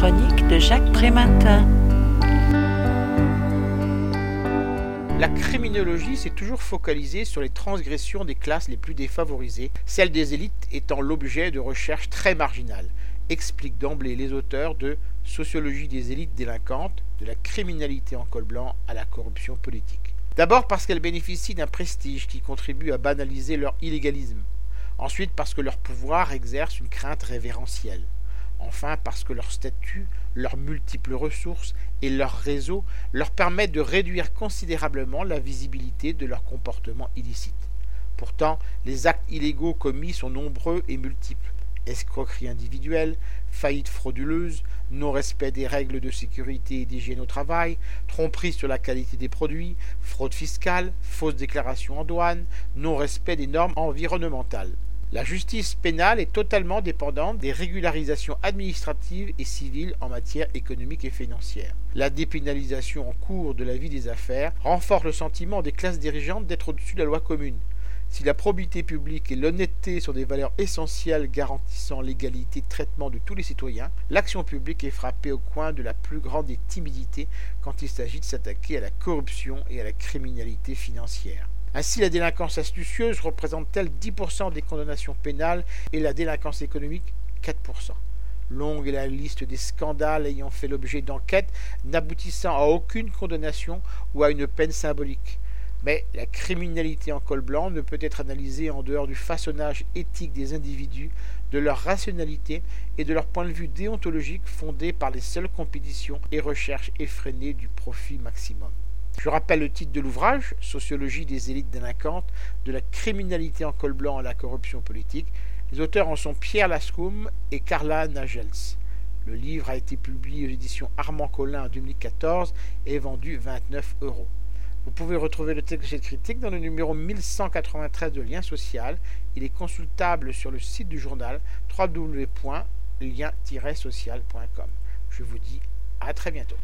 chronique de Jacques. La criminologie s'est toujours focalisée sur les transgressions des classes les plus défavorisées, celles des élites étant l'objet de recherches très marginales, expliquent d'emblée les auteurs de Sociologie des élites délinquantes, de la criminalité en col blanc à la corruption politique. D'abord parce qu'elles bénéficient d'un prestige qui contribue à banaliser leur illégalisme. Ensuite parce que leur pouvoir exerce une crainte révérentielle. Enfin parce que leur statut, leurs multiples ressources et leur réseau leur permettent de réduire considérablement la visibilité de leurs comportements illicites. Pourtant, les actes illégaux commis sont nombreux et multiples. Escroquerie individuelle, faillite frauduleuse, non-respect des règles de sécurité et d'hygiène au travail, tromperie sur la qualité des produits, fraude fiscale, fausse déclaration en douane, non-respect des normes environnementales. La justice pénale est totalement dépendante des régularisations administratives et civiles en matière économique et financière. La dépénalisation en cours de la vie des affaires renforce le sentiment des classes dirigeantes d'être au-dessus de la loi commune. Si la probité publique et l'honnêteté sont des valeurs essentielles garantissant l'égalité de traitement de tous les citoyens, l'action publique est frappée au coin de la plus grande des timidités quand il s'agit de s'attaquer à la corruption et à la criminalité financière. Ainsi, la délinquance astucieuse représente-t-elle 10% des condamnations pénales et la délinquance économique 4%. Longue est la liste des scandales ayant fait l'objet d'enquêtes n'aboutissant à aucune condamnation ou à une peine symbolique. Mais la criminalité en col blanc ne peut être analysée en dehors du façonnage éthique des individus, de leur rationalité et de leur point de vue déontologique fondé par les seules compétitions et recherches effrénées du profit maximum. Je rappelle le titre de l'ouvrage, Sociologie des élites délinquantes, de la criminalité en col blanc à la corruption politique. Les auteurs en sont Pierre Lascombe et Carla Nagels. Le livre a été publié aux éditions Armand Collin en 2014 et est vendu 29 euros. Vous pouvez retrouver le texte de cette critique dans le numéro 1193 de Lien Social. Il est consultable sur le site du journal www.lien-social.com. Je vous dis à très bientôt.